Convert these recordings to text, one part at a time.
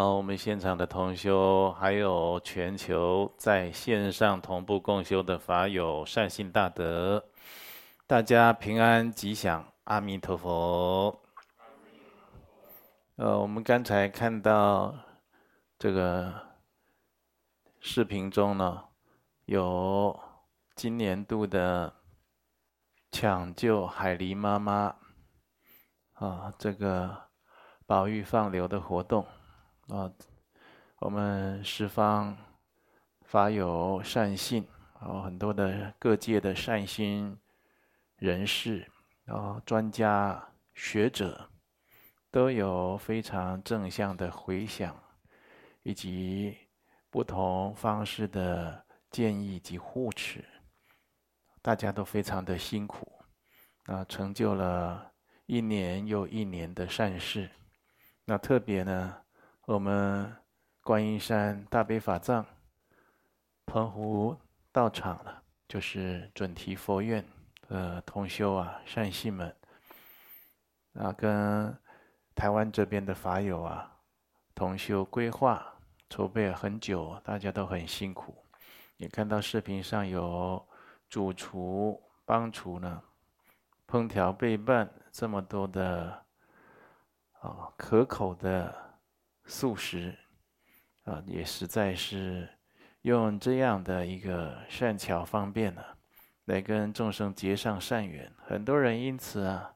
好，我们现场的同修，还有全球在线上同步共修的法友，善信大德，大家平安吉祥，阿弥陀佛。呃，我们刚才看到这个视频中呢，有今年度的抢救海狸妈妈啊，这个保育放流的活动。啊，我们十方法友善信，然后很多的各界的善心人士，然后专家学者，都有非常正向的回响，以及不同方式的建议及护持，大家都非常的辛苦，啊，成就了一年又一年的善事。那特别呢，我们观音山大悲法藏澎湖道场了，就是准提佛院的同修啊，善信们啊，跟台湾这边的法友啊，同修规划筹备了很久，大家都很辛苦。也看到视频上有主厨帮厨呢，烹调备办这么多的啊可口的。素食，啊，也实在是用这样的一个善巧方便呢，来跟众生结上善缘。很多人因此啊，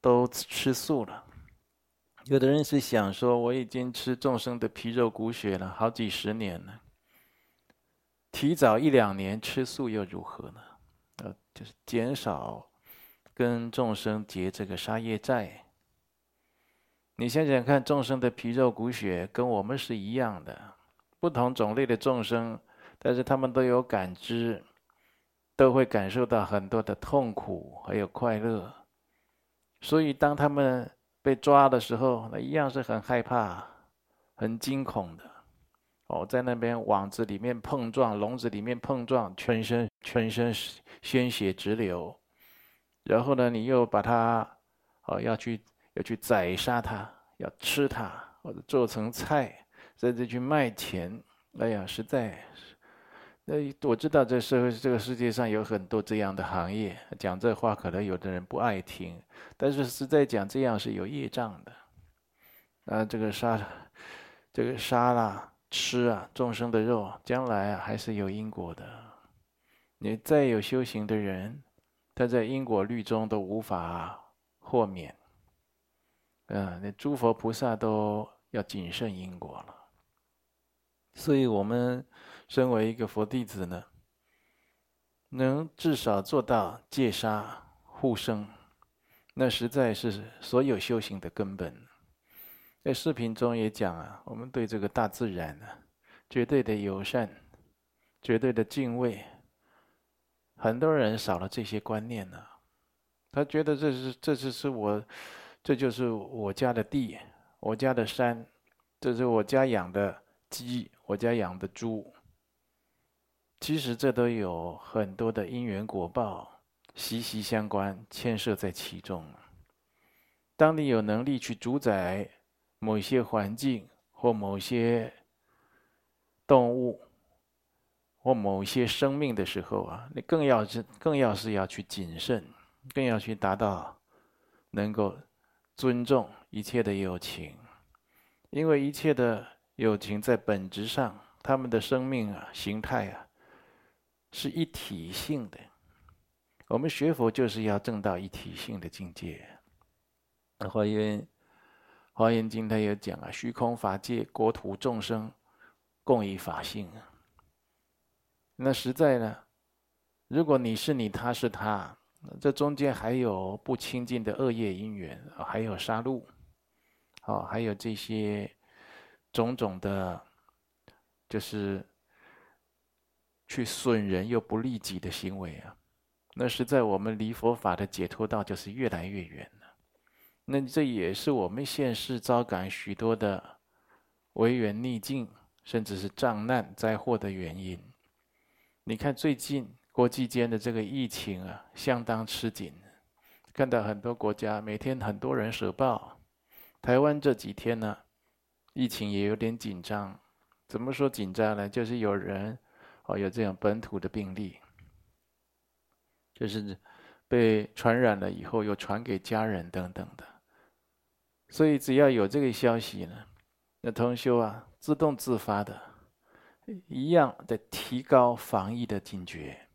都吃素了。有的人是想说，我已经吃众生的皮肉骨血了好几十年了，提早一两年吃素又如何呢？呃，就是减少跟众生结这个杀业债。你想想看，众生的皮肉骨血跟我们是一样的，不同种类的众生，但是他们都有感知，都会感受到很多的痛苦，还有快乐。所以当他们被抓的时候，那一样是很害怕、很惊恐的。哦，在那边网子里面碰撞，笼子里面碰撞，全身全身鲜血直流。然后呢，你又把它，哦，要去。要去宰杀它，要吃它，或者做成菜，甚至去卖钱。哎呀，实在是，那我知道这社会这个世界上有很多这样的行业。讲这话可能有的人不爱听，但是实在讲这样是有业障的。啊，这个杀，这个杀啦，吃啊，众生的肉，将来啊还是有因果的。你再有修行的人，他在因果律中都无法豁免。啊，那诸佛菩萨都要谨慎因果了，所以我们身为一个佛弟子呢，能至少做到戒杀护生，那实在是所有修行的根本。在视频中也讲啊，我们对这个大自然呢，绝对的友善，绝对的敬畏。很多人少了这些观念呢，他觉得这是这只是我。这就是我家的地，我家的山，这是我家养的鸡，我家养的猪。其实这都有很多的因缘果报，息息相关，牵涉在其中。当你有能力去主宰某些环境或某些动物或某些生命的时候啊，你更要是更要是要去谨慎，更要去达到能够。尊重一切的友情，因为一切的友情在本质上，他们的生命啊、形态啊，是一体性的。我们学佛就是要证到一体性的境界。华严华严经他有讲啊，虚空法界，国土众生，共一法性啊。那实在呢，如果你是你，他是他。这中间还有不清净的恶业因缘，还有杀戮，好，还有这些种种的，就是去损人又不利己的行为啊。那是在我们离佛法的解脱道就是越来越远了。那这也是我们现世遭感许多的违缘逆境，甚至是障难灾祸的原因。你看最近。国际间的这个疫情啊，相当吃紧，看到很多国家每天很多人舍报，台湾这几天呢，疫情也有点紧张。怎么说紧张呢？就是有人哦有这种本土的病例，就是被传染了以后又传给家人等等的。所以只要有这个消息呢，那同修啊自动自发的，一样的提高防疫的警觉，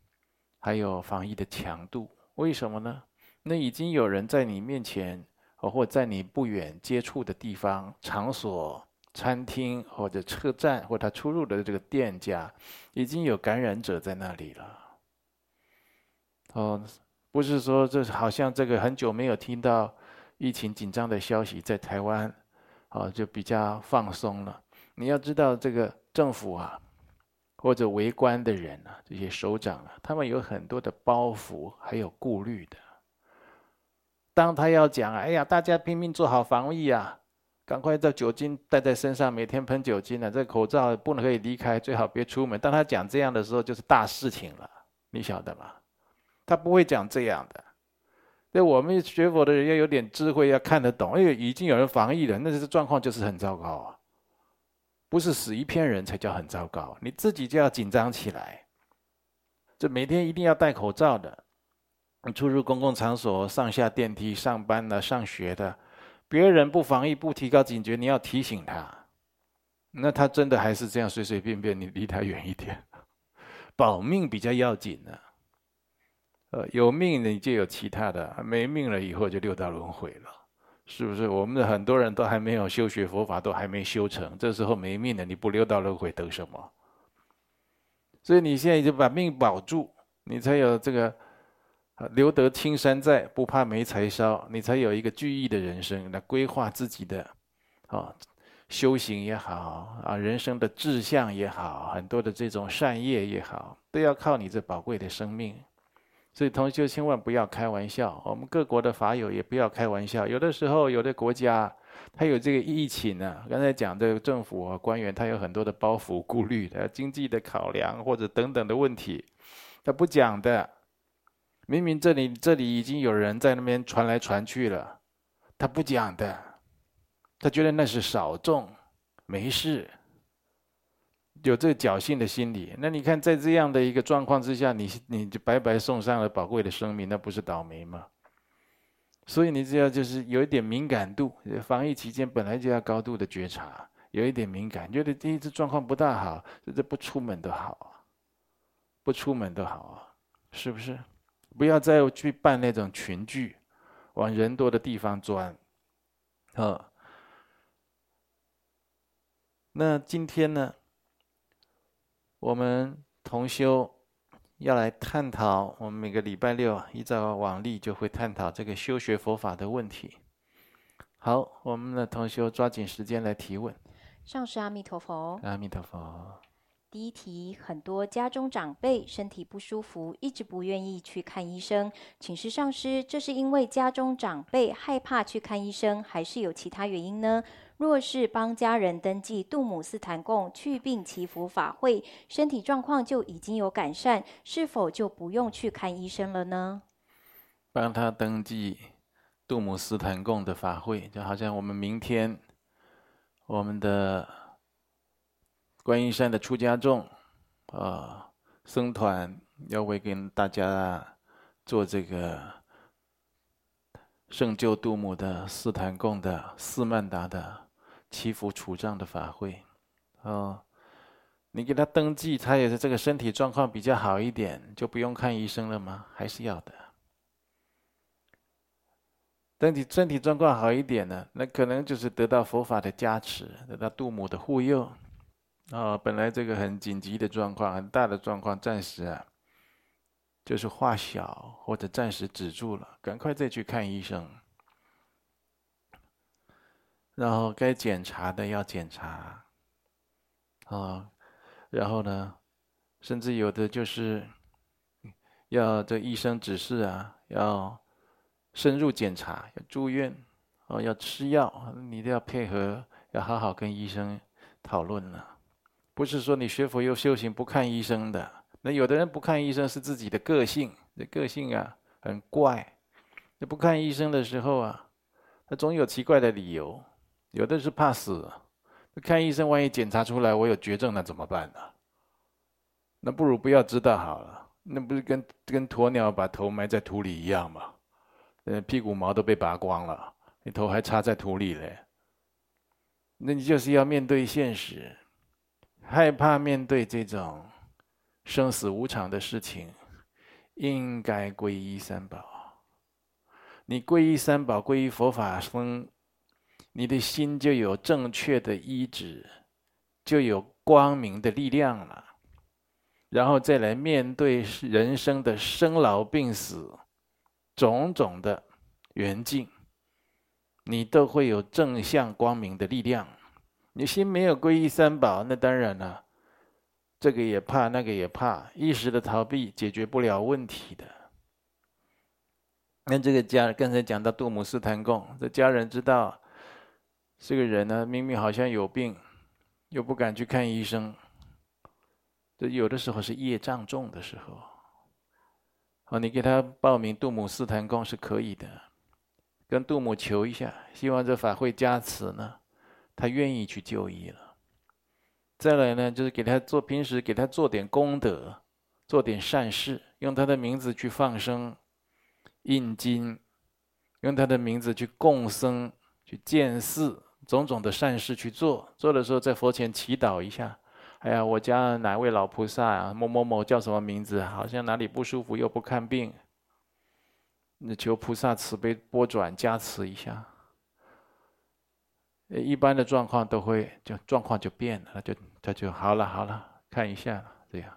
还有防疫的强度。为什么呢？那已经有人在你面前，或在你不远接触的地方、场所。餐厅或者车站或他出入的这个店家，已经有感染者在那里了。哦，不是说这好像这个很久没有听到疫情紧张的消息，在台湾，哦就比较放松了。你要知道，这个政府啊，或者围观的人啊，这些首长啊，他们有很多的包袱，还有顾虑的。当他要讲，哎呀，大家拼命做好防疫啊。赶快到酒精带在身上，每天喷酒精啊。这口罩不能可以离开，最好别出门。当他讲这样的时候，就是大事情了，你晓得吗？他不会讲这样的。那我们学佛的人要有点智慧，要看得懂。哎，已经有人防疫了，那这状况就是很糟糕啊！不是死一片人才叫很糟糕，你自己就要紧张起来。这每天一定要戴口罩的，出入公共场所、上下电梯、上班的、上学的。别人不防疫、不提高警觉，你要提醒他，那他真的还是这样随随便便，你离他远一点，保命比较要紧呢。呃，有命你就有其他的，没命了以后就六道轮回了，是不是？我们的很多人都还没有修学佛法，都还没修成，这时候没命了，你不六道轮回得什么？所以你现在就把命保住，你才有这个。留得青山在，不怕没柴烧。你才有一个具义的人生来规划自己的，啊，修行也好啊，人生的志向也好，很多的这种善业也好，都要靠你这宝贵的生命。所以同学千万不要开玩笑，我们各国的法友也不要开玩笑。有的时候，有的国家他有这个疫情呢，刚才讲这个政府啊官员，他有很多的包袱顾虑的经济的考量或者等等的问题，他不讲的。明明这里这里已经有人在那边传来传去了，他不讲的，他觉得那是少众，没事，有这侥幸的心理。那你看，在这样的一个状况之下，你你就白白送上了宝贵的生命，那不是倒霉吗？所以你只要就是有一点敏感度，防疫期间本来就要高度的觉察，有一点敏感，觉得第一次状况不大好，这不出门都好啊，不出门都好啊，是不是？不要再去办那种群聚，往人多的地方钻。啊，那今天呢，我们同修要来探讨，我们每个礼拜六啊，依照往例就会探讨这个修学佛法的问题。好，我们的同修抓紧时间来提问。上师阿弥陀佛。阿弥陀佛。第一题，很多家中长辈身体不舒服，一直不愿意去看医生，请示上师，这是因为家中长辈害怕去看医生，还是有其他原因呢？若是帮家人登记杜姆斯坦共祛病祈福法会，身体状况就已经有改善，是否就不用去看医生了呢？帮他登记杜姆斯坦共的法会，就好像我们明天我们的。观音山的出家众，啊，僧团要为跟大家做这个圣救度母的斯坛贡的四曼达的祈福除障的法会，哦，你给他登记，他也是这个身体状况比较好一点，就不用看医生了吗？还是要的？等你身体状况好一点呢，那可能就是得到佛法的加持，得到度母的护佑。啊、本来这个很紧急的状况，很大的状况，暂时啊，就是化小或者暂时止住了，赶快再去看医生。然后该检查的要检查，啊、然后呢，甚至有的就是要这医生指示啊，要深入检查，要住院，哦，要吃药，你都要配合，要好好跟医生讨论了。不是说你学佛又修行不看医生的，那有的人不看医生是自己的个性，这个性啊很怪。那不看医生的时候啊，他总有奇怪的理由。有的是怕死，看医生，万一检查出来我有绝症，那怎么办呢？那不如不要知道好了。那不是跟跟鸵鸟把头埋在土里一样吗？呃，屁股毛都被拔光了，你头还插在土里嘞。那你就是要面对现实，害怕面对这种生死无常的事情，应该皈依三宝。你皈依三宝，皈依佛法僧，你的心就有正确的依止，就有光明的力量了。然后再来面对人生的生老病死，种种的缘境，你都会有正向光明的力量。你心没有皈依三宝，那当然了，这个也怕，那个也怕，一时的逃避解决不了问题的。那这个家刚才讲到杜姆斯坦贡，这家人知道这个人呢，明明好像有病，又不敢去看医生。这有的时候是业障重的时候，哦，你给他报名杜姆斯坦贡是可以的，跟杜姆求一下，希望这法会加持呢，他愿意去就医了。再来呢，就是给他做平时给他做点功德，做点善事，用他的名字去放生、印经，用他的名字去供僧、去建寺，种种的善事去做。做的时候在佛前祈祷一下。哎呀，我家哪位老菩萨啊？某某某叫什么名字？好像哪里不舒服又不看病，那求菩萨慈悲拨转加持一下。一般的状况都会就状况就变了，就他就好了好了，看一下这样，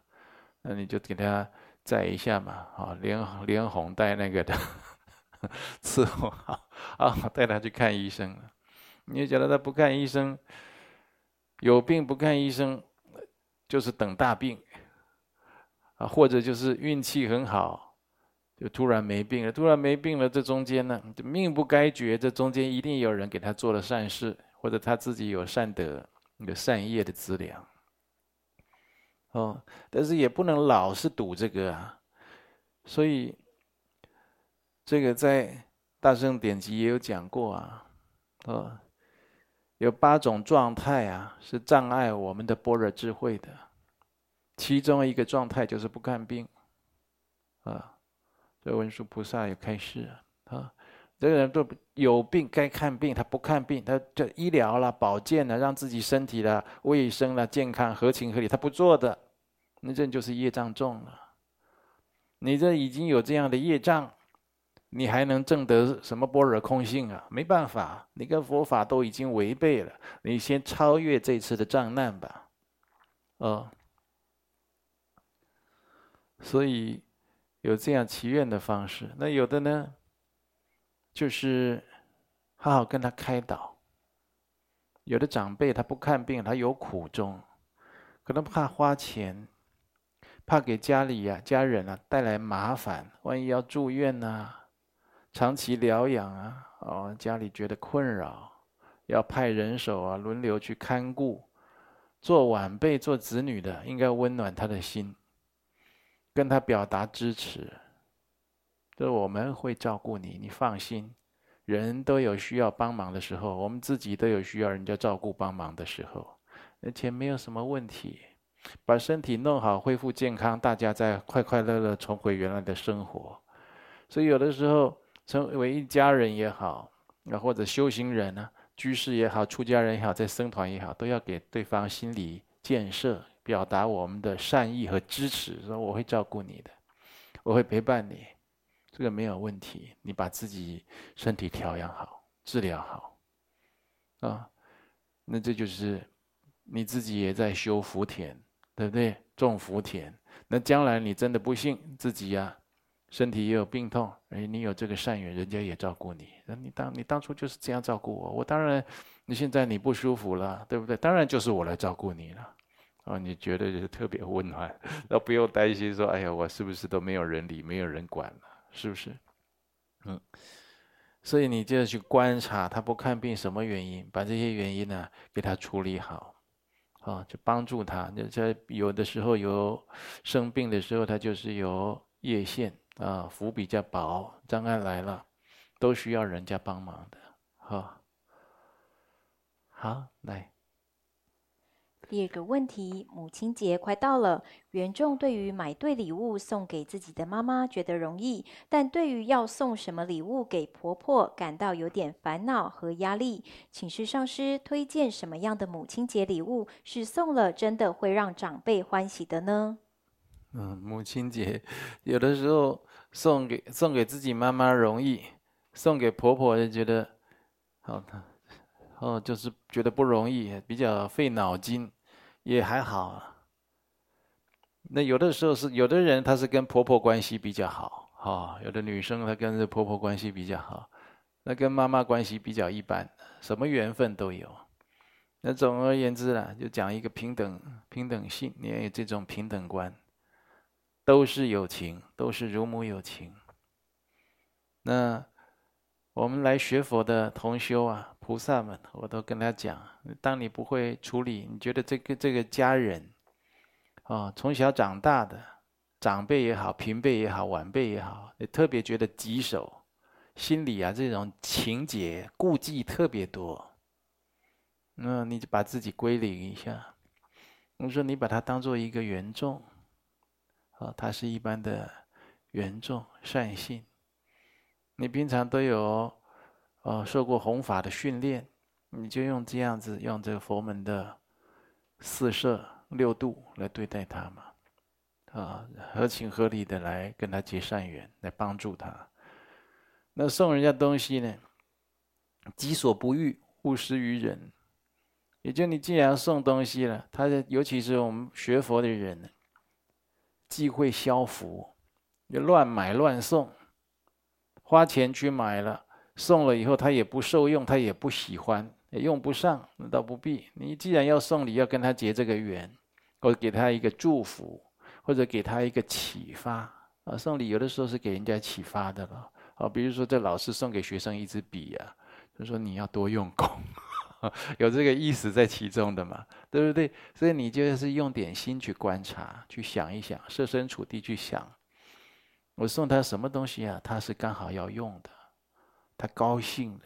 那你就给他载一下嘛，啊，连连哄带那个的 伺候好啊，带他去看医生了。你觉得他不看医生，有病不看医生？就是等大病，啊，或者就是运气很好，就突然没病了。突然没病了，这中间呢，命不该绝。这中间一定有人给他做了善事，或者他自己有善德、有善业的资粮。哦，但是也不能老是赌这个啊。所以，这个在《大圣典籍》也有讲过啊。哦。有八种状态啊，是障碍我们的般若智慧的。其中一个状态就是不看病，啊，这文殊菩萨有开示啊，这个人都有病该看病，他不看病，他这医疗啦、保健啦，让自己身体啦、卫生啦、健康合情合理，他不做的，那这就是业障重了。你这已经有这样的业障。你还能证得什么般若空性啊？没办法，你跟佛法都已经违背了。你先超越这次的障难吧，哦。所以有这样祈愿的方式。那有的呢，就是好好跟他开导。有的长辈他不看病，他有苦衷，可能怕花钱，怕给家里呀、家人啊带来麻烦，万一要住院呢、啊？长期疗养啊，哦，家里觉得困扰，要派人手啊，轮流去看顾。做晚辈、做子女的，应该温暖他的心，跟他表达支持。说我们会照顾你，你放心。人都有需要帮忙的时候，我们自己都有需要人家照顾帮忙的时候，而且没有什么问题。把身体弄好，恢复健康，大家再快快乐乐重回原来的生活。所以有的时候。成为一家人也好，啊，或者修行人呢，居士也好，出家人也好，在僧团也好，都要给对方心理建设，表达我们的善意和支持，说我会照顾你的，我会陪伴你，这个没有问题。你把自己身体调养好，治疗好，啊，那这就是你自己也在修福田，对不对？种福田，那将来你真的不幸自己呀。身体也有病痛，哎，你有这个善缘，人家也照顾你。那你当你当初就是这样照顾我，我当然，你现在你不舒服了，对不对？当然就是我来照顾你了。哦，你觉得就是特别温暖，那不用担心说，哎呀，我是不是都没有人理，没有人管了，是不是？嗯，所以你就要去观察他不看病什么原因，把这些原因呢给他处理好，啊，就帮助他。就在有的时候有生病的时候，他就是有业线。啊，腹比较薄，障碍来了，都需要人家帮忙的，好，好，来。第二个问题，母亲节快到了，缘众对于买对礼物送给自己的妈妈觉得容易，但对于要送什么礼物给婆婆感到有点烦恼和压力。请示上师推荐什么样的母亲节礼物是送了真的会让长辈欢喜的呢？嗯，母亲节有的时候送给送给自己妈妈容易，送给婆婆就觉得好的，哦，就是觉得不容易，比较费脑筋。也还好啊。那有的时候是有的人，她是跟婆婆关系比较好，哈，有的女生她跟婆婆关系比较好，那跟妈妈关系比较一般，什么缘分都有。那总而言之啦，就讲一个平等平等性，你这种平等观，都是友情，都是如母友情。那我们来学佛的同修啊。菩萨们，我都跟他讲：当你不会处理，你觉得这个这个家人，啊，从小长大的长辈也好，平辈也好，晚辈也好，你特别觉得棘手，心里啊这种情结顾忌特别多。那你就把自己归零一下。我说你把他当做一个缘众，啊，他是一般的缘众善性，你平常都有。哦，受过弘法的训练，你就用这样子，用这个佛门的四摄六度来对待他嘛，啊，合情合理的来跟他结善缘，来帮助他。那送人家东西呢，己所不欲，勿施于人。也就你既然送东西了，他的尤其是我们学佛的人，忌讳消福，就乱买乱送，花钱去买了。送了以后，他也不受用，他也不喜欢，也用不上，那倒不必。你既然要送礼，要跟他结这个缘，或者给他一个祝福，或者给他一个启发啊。送礼有的时候是给人家启发的了啊。比如说，这老师送给学生一支笔啊，就说你要多用功，有这个意思在其中的嘛，对不对？所以你就是用点心去观察，去想一想，设身处地去想，我送他什么东西啊？他是刚好要用的。他高兴的，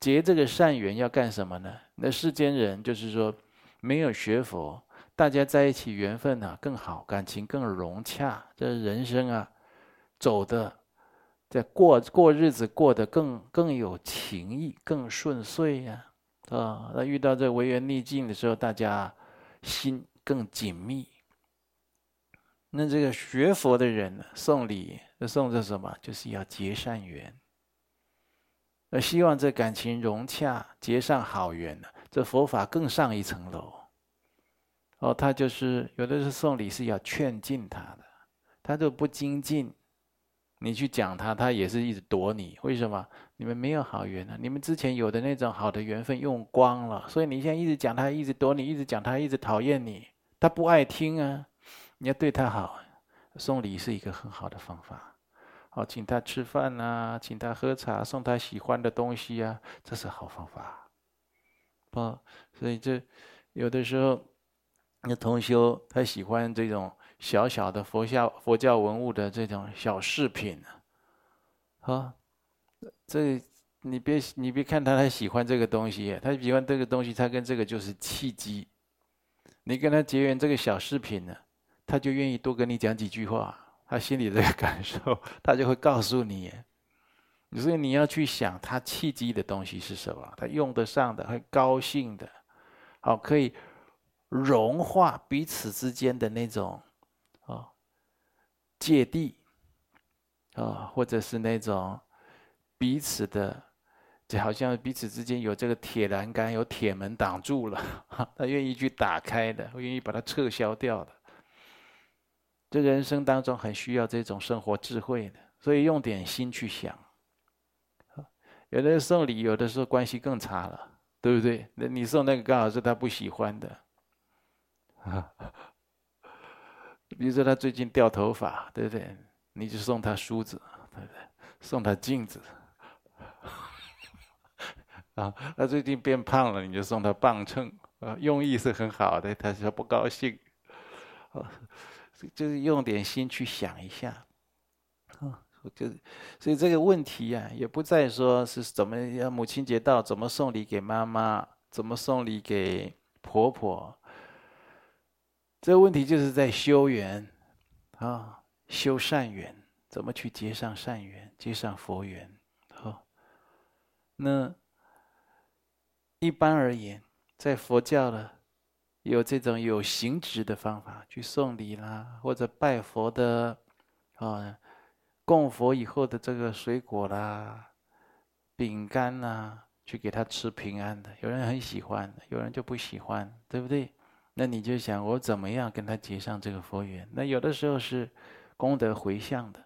结这个善缘要干什么呢？那世间人就是说，没有学佛，大家在一起缘分啊更好，感情更融洽，这人生啊，走的，在过过日子过得更更有情义，更顺遂呀，啊，那遇到这违缘逆境的时候，大家心更紧密。那这个学佛的人呢，送礼，那送这什么？就是要结善缘。而希望这感情融洽，结上好缘呢，这佛法更上一层楼。哦，他就是有的是送礼是要劝进他的，他就不精进，你去讲他，他也是一直躲你。为什么？你们没有好缘啊！你们之前有的那种好的缘分用光了，所以你现在一直讲他，一直躲你，一直讲他，一直讨厌你，他不爱听啊！你要对他好，送礼是一个很好的方法。请他吃饭啊，请他喝茶，送他喜欢的东西啊，这是好方法。啊，所以这有的时候，那同修他喜欢这种小小的佛教佛教文物的这种小饰品啊，这你别你别看他他喜欢这个东西，他喜欢这个东西，他跟这个就是契机。你跟他结缘这个小饰品呢，他就愿意多跟你讲几句话。他心里这个感受，他就会告诉你。所以你要去想，他契机的东西是什么？他用得上的，很高兴的，好，可以融化彼此之间的那种啊芥蒂啊，或者是那种彼此的，就好像彼此之间有这个铁栏杆、有铁门挡住了，他愿意去打开的，愿意把它撤销掉的。这人生当中很需要这种生活智慧的，所以用点心去想。有的人送礼，有的时候关系更差了，对不对？那你送那个刚好是他不喜欢的，比如说他最近掉头发，对不对？你就送他梳子，对不对？送他镜子，啊，他最近变胖了，你就送他磅秤，啊，用意是很好的，他说不高兴，啊。就是用点心去想一下，啊，就是，所以这个问题呀、啊，也不再说是怎么样，母亲节到怎么送礼给妈妈，怎么送礼给婆婆，这个问题就是在修缘啊，修善缘，怎么去结上善缘，结上佛缘？好，那一般而言，在佛教的有这种有形质的方法，去送礼啦，或者拜佛的啊，供佛以后的这个水果啦、饼干啦，去给他吃平安的。有人很喜欢，有人就不喜欢，对不对？那你就想，我怎么样跟他结上这个佛缘？那有的时候是功德回向的，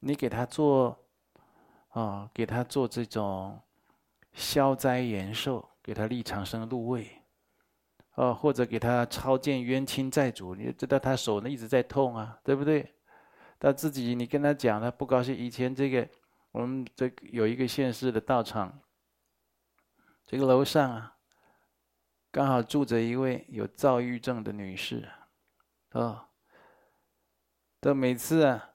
你给他做，啊，给他做这种消灾延寿，给他立长生入位，哦，或者给他超荐冤亲债主，你知道他手呢一直在痛啊，对不对？他自己你跟他讲，他不高兴。以前这个我们这有一个县市的道场，这个楼上啊。刚好住着一位有躁郁症的女士，哦，这每次啊，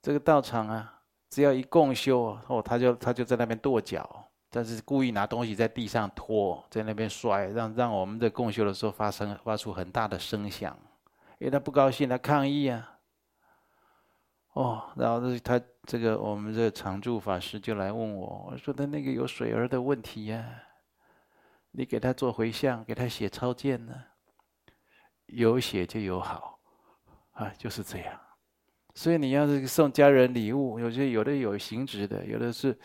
这个道场啊，只要一共修哦，他就他就在那边跺脚，但是故意拿东西在地上拖，在那边摔，让让我们在共修的时候发生发出很大的声响，因为他不高兴，他抗议啊。哦，然后他这个我们这常住法师就来问我，我说他那个有水儿的问题呀、你给他做回向，给他写超荐呢，有写就有好，啊，就是这样。所以你要是送家人礼物，有些有的有形质的，有的是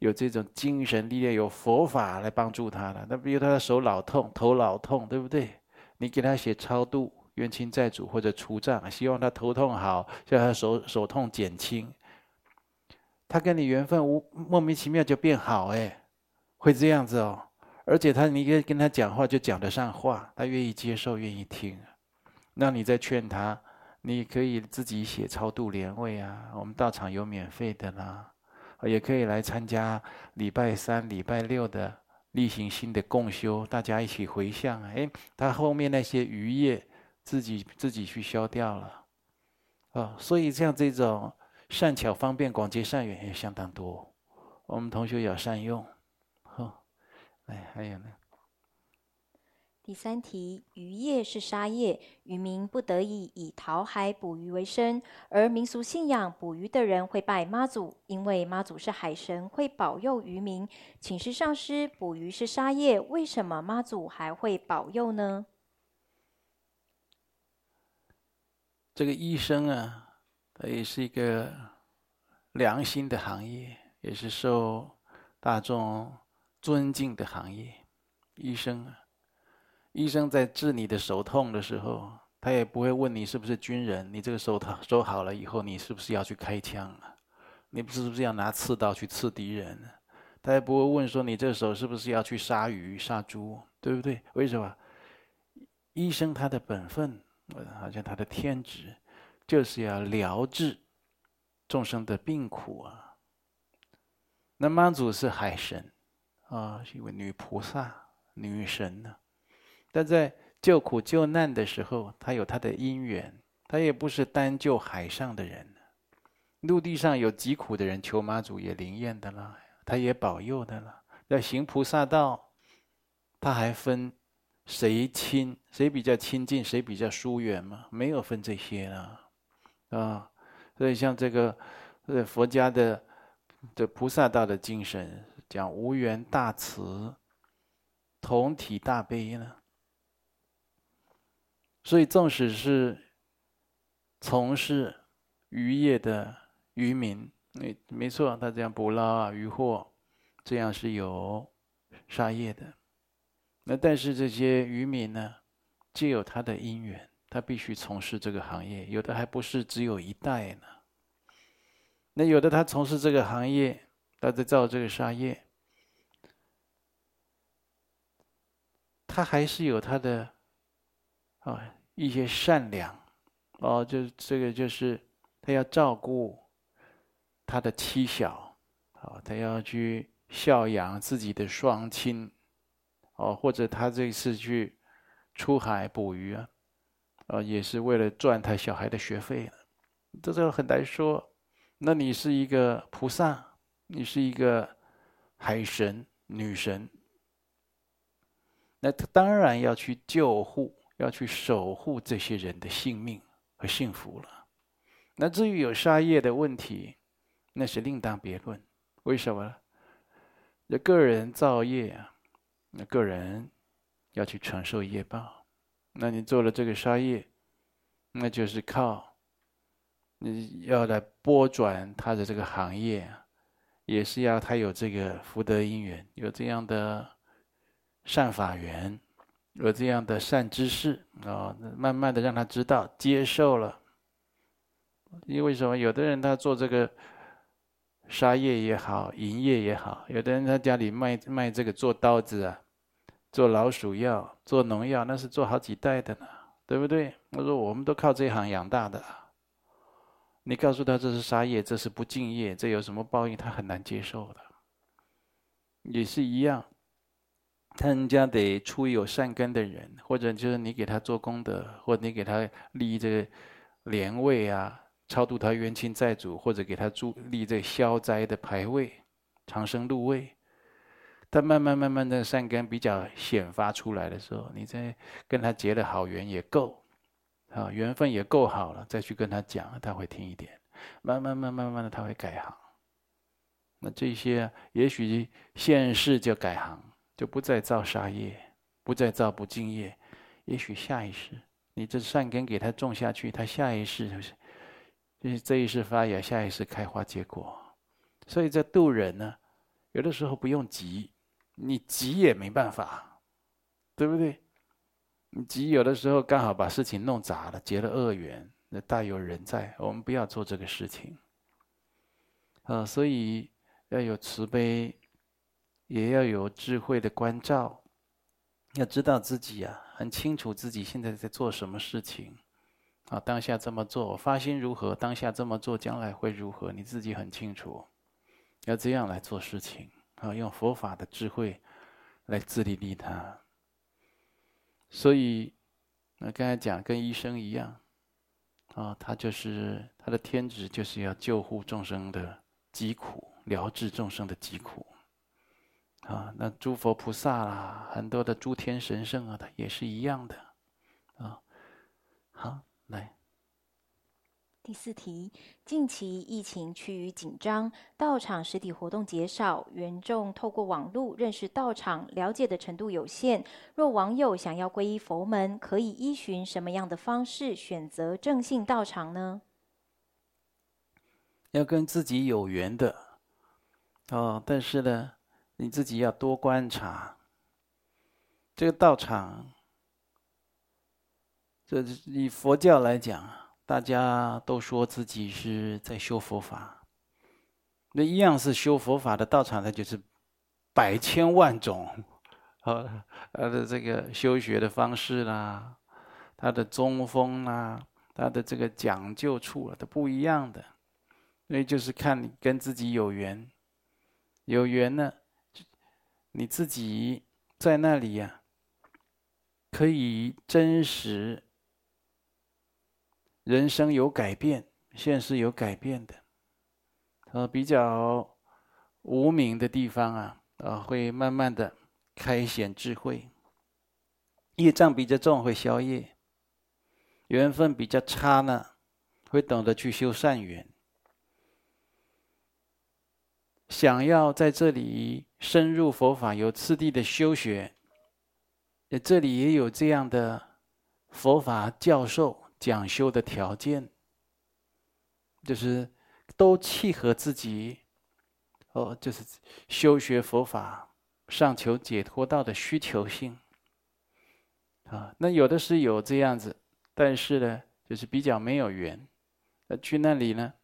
有这种精神力量，有佛法来帮助他的。那比如他的手老痛、头老痛，对不对？你给他写超度冤亲债主或者除障，希望他头痛好，叫他手手痛减轻。他跟你缘分无莫名其妙就变好，哎，会这样子哦。而且他，你跟跟他讲话就讲得上话，他愿意接受，愿意听。那你再劝他，你可以自己写超度莲位啊，我们道场有免费的啦，也可以来参加礼拜三、礼拜六的例行性的共修，大家一起回向。哎，他后面那些余业，自己自己去消掉了。哦，所以像这种善巧方便广结善缘也相当多，我们同学要善用。哎，还有呢。第三题，渔业是杀业，渔民不得已以讨海捕鱼为生，而民俗信仰捕鱼的人会拜妈祖，因为妈祖是海神，会保佑渔民。请示上师，捕鱼是杀业，为什么妈祖还会保佑呢？这个医生啊，他也是一个良心的行业，也是受大众。尊敬的行业，医生啊，医生在治你的手痛的时候，他也不会问你是不是军人，你这个手痛手好了以后，你是不是要去开枪啊？你不是不是要拿刺刀去刺敌人？他也不会问说你这手是不是要去杀鱼杀猪，对不对？为什么？医生他的本分，好像他的天职，就是要疗治众生的病苦啊。那妈祖是海神。啊，是一位女菩萨、女神呢。但在救苦救难的时候，他有他的因缘，他也不是单救海上的人。陆地上有疾苦的人，求妈祖也灵验的啦，他也保佑的了。要行菩萨道，他还分谁亲，谁比较亲近，谁比较疏远吗？没有分这些啊。啊，所以像这个，呃，佛家的这菩萨道的精神。讲无缘大慈，同体大悲呢。所以，纵使是从事渔业的渔民，没没错，他这样捕捞啊、渔获，这样是有杀业的。那但是这些渔民呢，皆有他的因缘，他必须从事这个行业。有的还不是只有一代呢。那有的他从事这个行业。他在造这个杀业，他还是有他的啊一些善良哦，就这个就是他要照顾他的妻小，啊，他要去孝养自己的双亲，哦，或者他这次去出海捕鱼啊，啊，也是为了赚他小孩的学费，这就很难说。那你是一个菩萨。你是一个海神、女神，那他当然要去救护，要去守护这些人的性命和幸福了。那至于有杀业的问题，那是另当别论。为什么呢？这个人造业啊，那个人要去承受业报。那你做了这个杀业，那就是靠你要来拨转他的这个行业，也是要他有这个福德因缘，有这样的善法缘，有这样的善知识啊，慢慢的让他知道接受了。因为什么？有的人他做这个杀业也好，营业也好；有的人他家里卖卖这个做刀子啊，做老鼠药、做农药，那是做好几代的呢，对不对？我说我们都靠这一行养大的。你告诉他这是杀业，这是不敬业，这有什么报应？他很难接受的。也是一样，他人家得出有善根的人，或者就是你给他做功德，或者你给他立这个莲位啊。超度他冤亲债主，或者给他助立这消灾的牌位、长生禄位。他慢慢慢慢的善根比较显发出来的时候，你再跟他结了好缘也够，啊，缘分也够好了，再去跟他讲，他会听一点。慢慢慢慢慢的他会改行。那这些也许现世就改行，就不再造杀业，不再造不敬业。也许下一世，你这善根给他种下去，他下一世就是。就是这一世发芽，下一世开花结果，所以在度人呢，有的时候不用急，你急也没办法，对不对？你急有的时候刚好把事情弄砸了，结了恶缘，那大有人在。我们不要做这个事情，啊，所以要有慈悲，也要有智慧的关照，要知道自己啊，很清楚自己现在在做什么事情。啊，当下这么做，发心如何？当下这么做，将来会如何？你自己很清楚，要这样来做事情啊，用佛法的智慧来自利利他。所以，那刚才讲跟医生一样，啊，他就是他的天职，就是要救护众生的疾苦，疗治众生的疾苦。啊，那诸佛菩萨啦，很多的诸天神圣啊，他也是一样的，啊，好。来，第四题：近期疫情趋于紧张，道场实体活动减少，缘众透过网络认识道场，了解的程度有限。若网友想要皈依佛门，可以依循什么样的方式选择正信道场呢？要跟自己有缘的哦，但是呢，你自己要多观察这个道场。这以佛教来讲，大家都说自己是在修佛法，那一样是修佛法的道场，它就是百千万种，啊，他的这个修学的方式啦，他的宗风啦，他的这个讲究处啊，都不一样的。所以就是看你跟自己有缘，有缘呢，你自己在那里呀，可以真实。人生有改变，现实有改变的，呃，比较无名的地方啊，啊，会慢慢的开显智慧。业障比较重，会消业；缘分比较差呢，会懂得去修善缘。想要在这里深入佛法，有次第的修学，这里也有这样的佛法教授。讲修的条件，就是都契合自己，哦，就是修学佛法、上求解脱道的需求性。啊，那有的是有这样子，但是呢，就是比较没有缘，那去那里呢，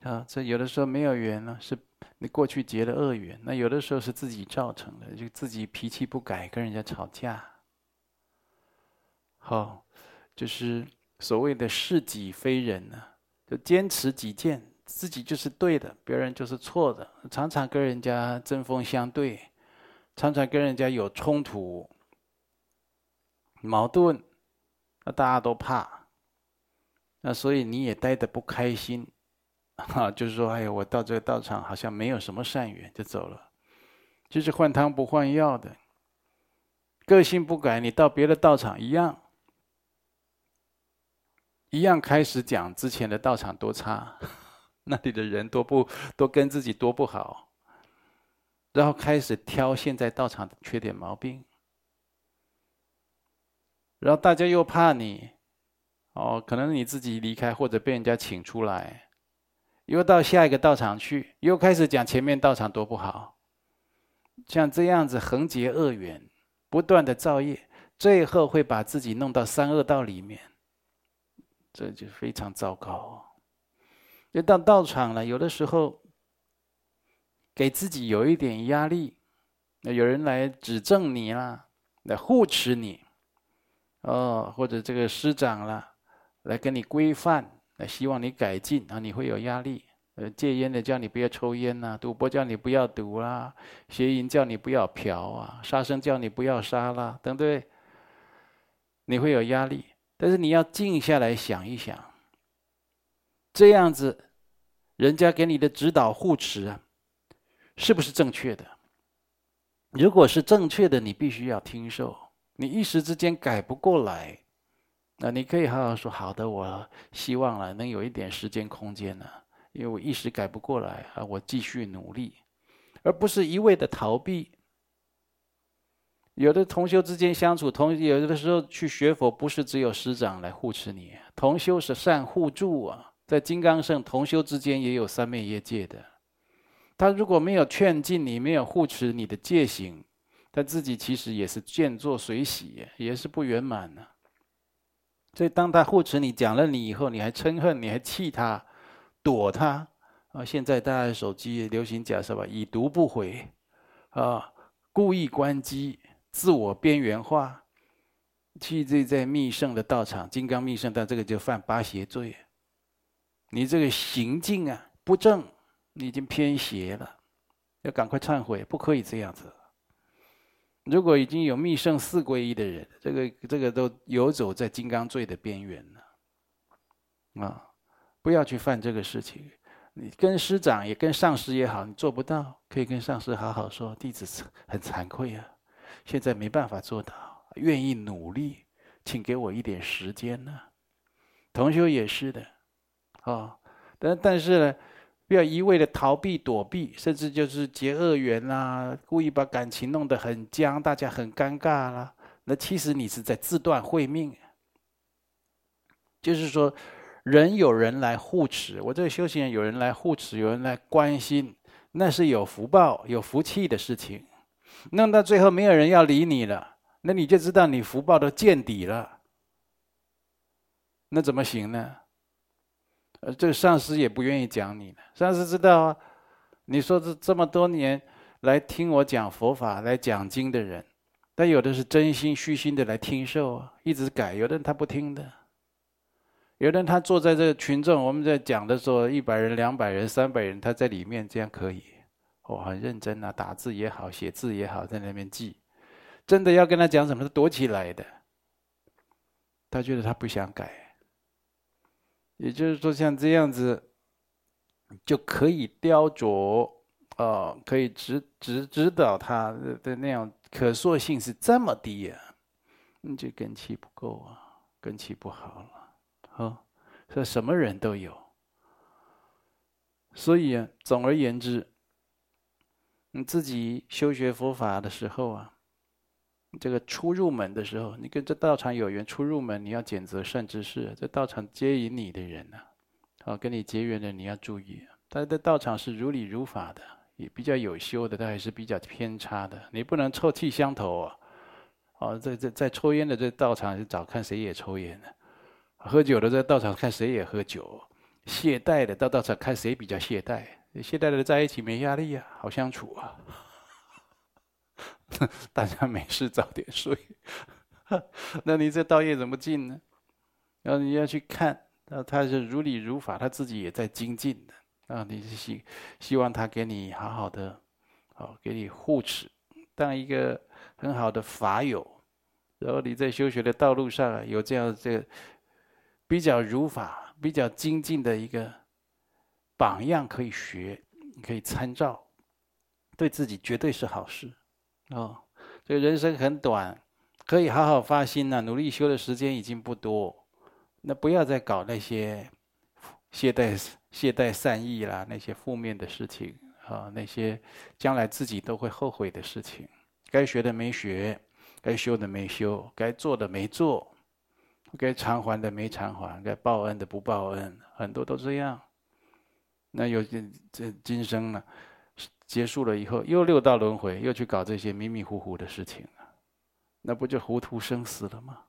啊，这有的时候没有缘呢，是过去结了恶缘，那有的时候是自己造成的，就自己脾气不改，跟人家吵架。好。就是所谓的是己非人呢，就坚持己见，自己就是对的，别人就是错的，常常跟人家针锋相对，常常跟人家有冲突、矛盾，那大家都怕，那所以你也待得不开心，哈，就是说，哎呀，我到这个道场好像没有什么善缘，就走了，就是换汤不换药的，个性不改，你到别的道场一样，一样开始讲之前的道场多差，那里的人多不多跟自己多不好，然后开始挑现在道场的缺点毛病，然后大家又怕你，哦，可能你自己离开或者被人家请出来，又到下一个道场去，又开始讲前面道场多不好，像这样子横结恶缘。不断的造业，最后会把自己弄到三恶道里面，这就非常糟糕。就到道场了，有的时候给自己有一点压力，那有人来指正你啦，来护持你，哦，或者这个师长啦，来跟你规范，那希望你改进啊，你会有压力。呃，戒烟的叫你不要抽烟呐，赌博叫你不要赌啦，邪淫叫你不要嫖啊，杀生叫你不要杀啦，对不对？你会有压力，但是你要静下来想一想，这样子，人家给你的指导护持啊，是不是正确的？如果是正确的，你必须要听受。你一时之间改不过来，那你可以好好说，好的，我希望了能有一点时间空间呢。因为我一时改不过来啊，我继续努力，而不是一味的逃避。有的同修之间相处，同有的时候去学佛，不是只有师长来护持你，同修是善互助啊。在金刚圣同修之间也有三昧业界的，他如果没有劝进你，没有护持你的戒行，他自己其实也是见作随喜，也是不圆满的。所以当他护持你，讲了你以后，你还嗔恨，你还气他。躲他啊！现在大家手机流行讲什么？已读不回啊！故意关机，自我边缘化。去这在密圣的道场，金刚密圣道，这个就犯八邪罪。你这个行径啊不正，你已经偏邪了，要赶快忏悔，不可以这样子。如果已经有密圣四皈依的人，这个这个都游走在金刚罪的边缘了啊！不要去犯这个事情，你跟师长也跟上师也好，你做不到，可以跟上师好好说，弟子很惭愧啊，现在没办法做到，愿意努力，请给我一点时间呢。同修也是的，啊，但但是呢，不要一味的逃避躲避，甚至就是结恶缘啦，故意把感情弄得很僵，大家很尴尬啦，那其实你是在自断慧命，就是说。人有人来护持，我这个修行人有人来护持，有人来关心，那是有福报、有福气的事情。弄到最后没有人要理你了，那你就知道你福报都见底了。那怎么行呢？呃，这个上师也不愿意讲你了。上师知道啊，你说这这么多年来听我讲佛法、来讲经的人，但有的是真心虚心的来听受啊，一直改；有的人他不听的。有的人他坐在这个群众，我们在讲的时候，一百人、两百人、三百人，他在里面这样可以，哦，很认真啊，打字也好，写字也好，在那边记。真的要跟他讲什么，他躲起来的。他觉得他不想改，也就是说，像这样子就可以雕琢，哦，可以指指指导他的那样可塑性是这么低啊，你这根气不够啊，根气不好了。哦，说什么人都有。所以啊，总而言之，你自己修学佛法的时候啊，这个初入门的时候，你跟这道场有缘，初入门你要拣择善知识。这道场接引你的人呢，啊，跟你结缘的你要注意，他的道场是如理如法的，也比较有修的，但还是比较偏差的。你不能臭气相投啊！哦，在在在抽烟的这道场，是找看谁也抽烟的。喝酒的在道场看谁也喝酒，懈怠的到道场看谁比较懈怠，懈怠的在一起没压力啊，好相处啊。大家没事早点睡，那你这道业怎么进呢？然后你要去看，那他是如理如法，他自己也在精进的啊。你是希希望他给你好好的，好给你护持，当一个很好的法友。然后你在修学的道路上有这样这个。比较如法、比较精进的一个榜样可以学，可以参照，对自己绝对是好事。哦，这个人生很短，可以好好发心呐，努力修的时间已经不多，那不要再搞那些懈怠、懈怠善意啦，那些负面的事情啊，那些将来自己都会后悔的事情。该学的没学，该修的没修，该做的没做，该偿还的没偿还，该报恩的不报恩，很多都这样。那有这这今生呢，结束了以后，又六道轮回，又去搞这些迷迷糊糊的事情了。那不就糊涂生死了吗？